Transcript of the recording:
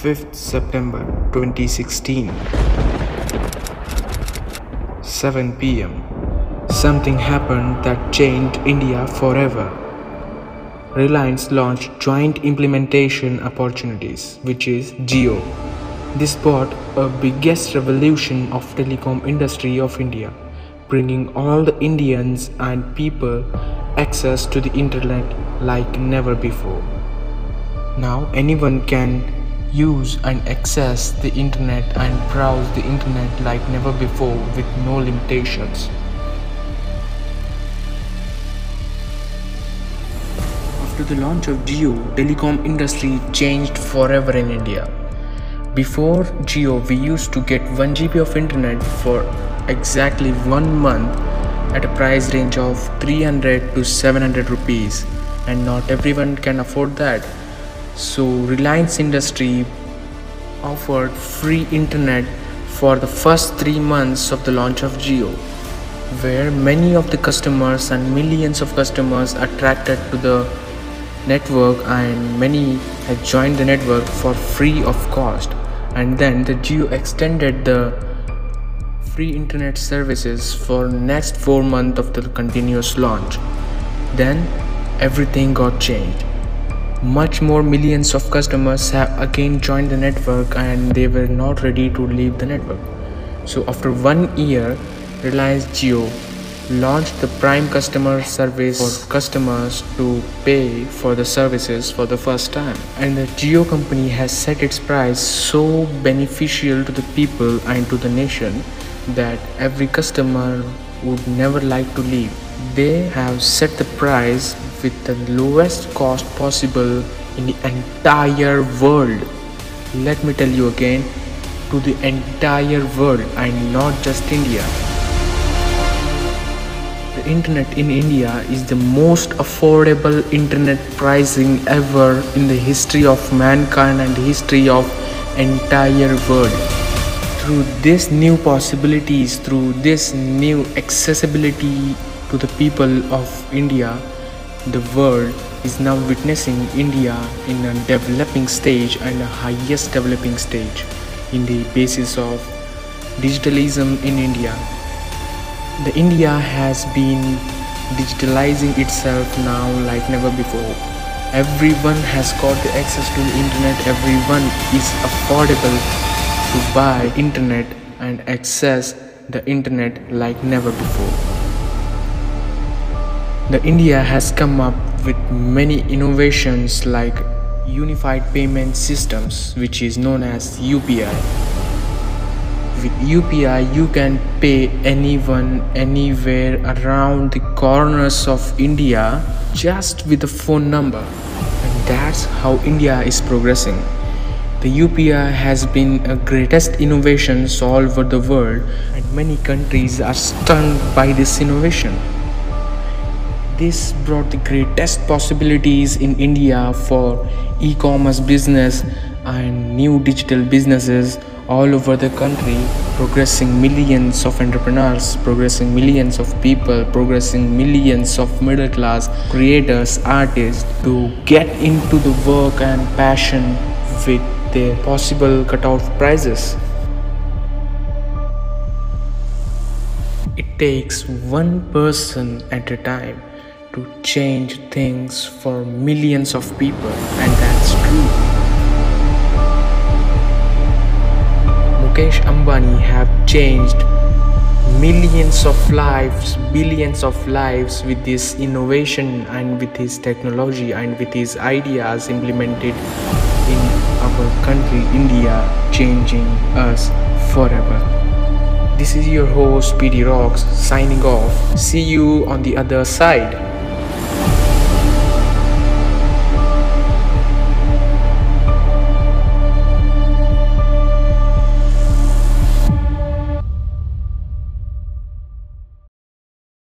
5th September 2016 7 pm something happened that changed India forever. Reliance launched joint implementation opportunities which is Jio. This brought a biggest revolution of telecom industry of India bringing all the Indians and people access to the internet like never before. Now anyone can use and access the internet and browse the internet like never before with no limitations. After the launch of Jio, telecom industry changed forever in India. Before Jio, we used to get 1 GB of internet for exactly one month at a price range of 300 to 700 rupees and not everyone can afford that so reliance industry offered free internet for the first three months of the launch of Jio, where many of the customers and millions of customers attracted to the network and many had joined the network for free of cost. And then the Jio extended the free internet services for next 4 months of the continuous launch. Then everything got changed much more millions of customers have again joined the network and they were not ready to leave the network. So after one year, Reliance Jio launched the prime customer service for customers to pay for the services for the first time and the Jio company has set its price so beneficial to the people and to the nation that every customer would never like to leave they have set the price with the lowest cost possible in the entire world. Let me tell you again, to the entire world and not just India. The internet in India is the most affordable internet pricing ever in the history of mankind and history of entire world. Through these new possibilities, through this new accessibility to the people of India, the world is now witnessing India in a developing stage and a highest developing stage in the basis of digitalism in India. The India has been digitalizing itself now like never before. Everyone has got the access to the internet, everyone is affordable to buy internet and access the internet like never before the India has come up with many innovations like unified payment systems which is known as UPI. With UPI you can pay anyone anywhere around the corners of India just with a phone number and that's how India is progressing. The UPI has been a greatest innovation all over the world and many countries are stunned by this innovation. This brought the greatest possibilities in India for e-commerce business and new digital businesses all over the country, progressing millions of entrepreneurs, progressing millions of people, progressing millions of middle class creators, artists to get into the work and passion with their possible cutout prices. It takes one person at a time to change things for millions of people and that's true. Mukesh Ambani have changed millions of lives billions of lives with this innovation and with his technology and with his ideas implemented in our country India changing us forever. This is your host PD Rocks signing off. See you on the other side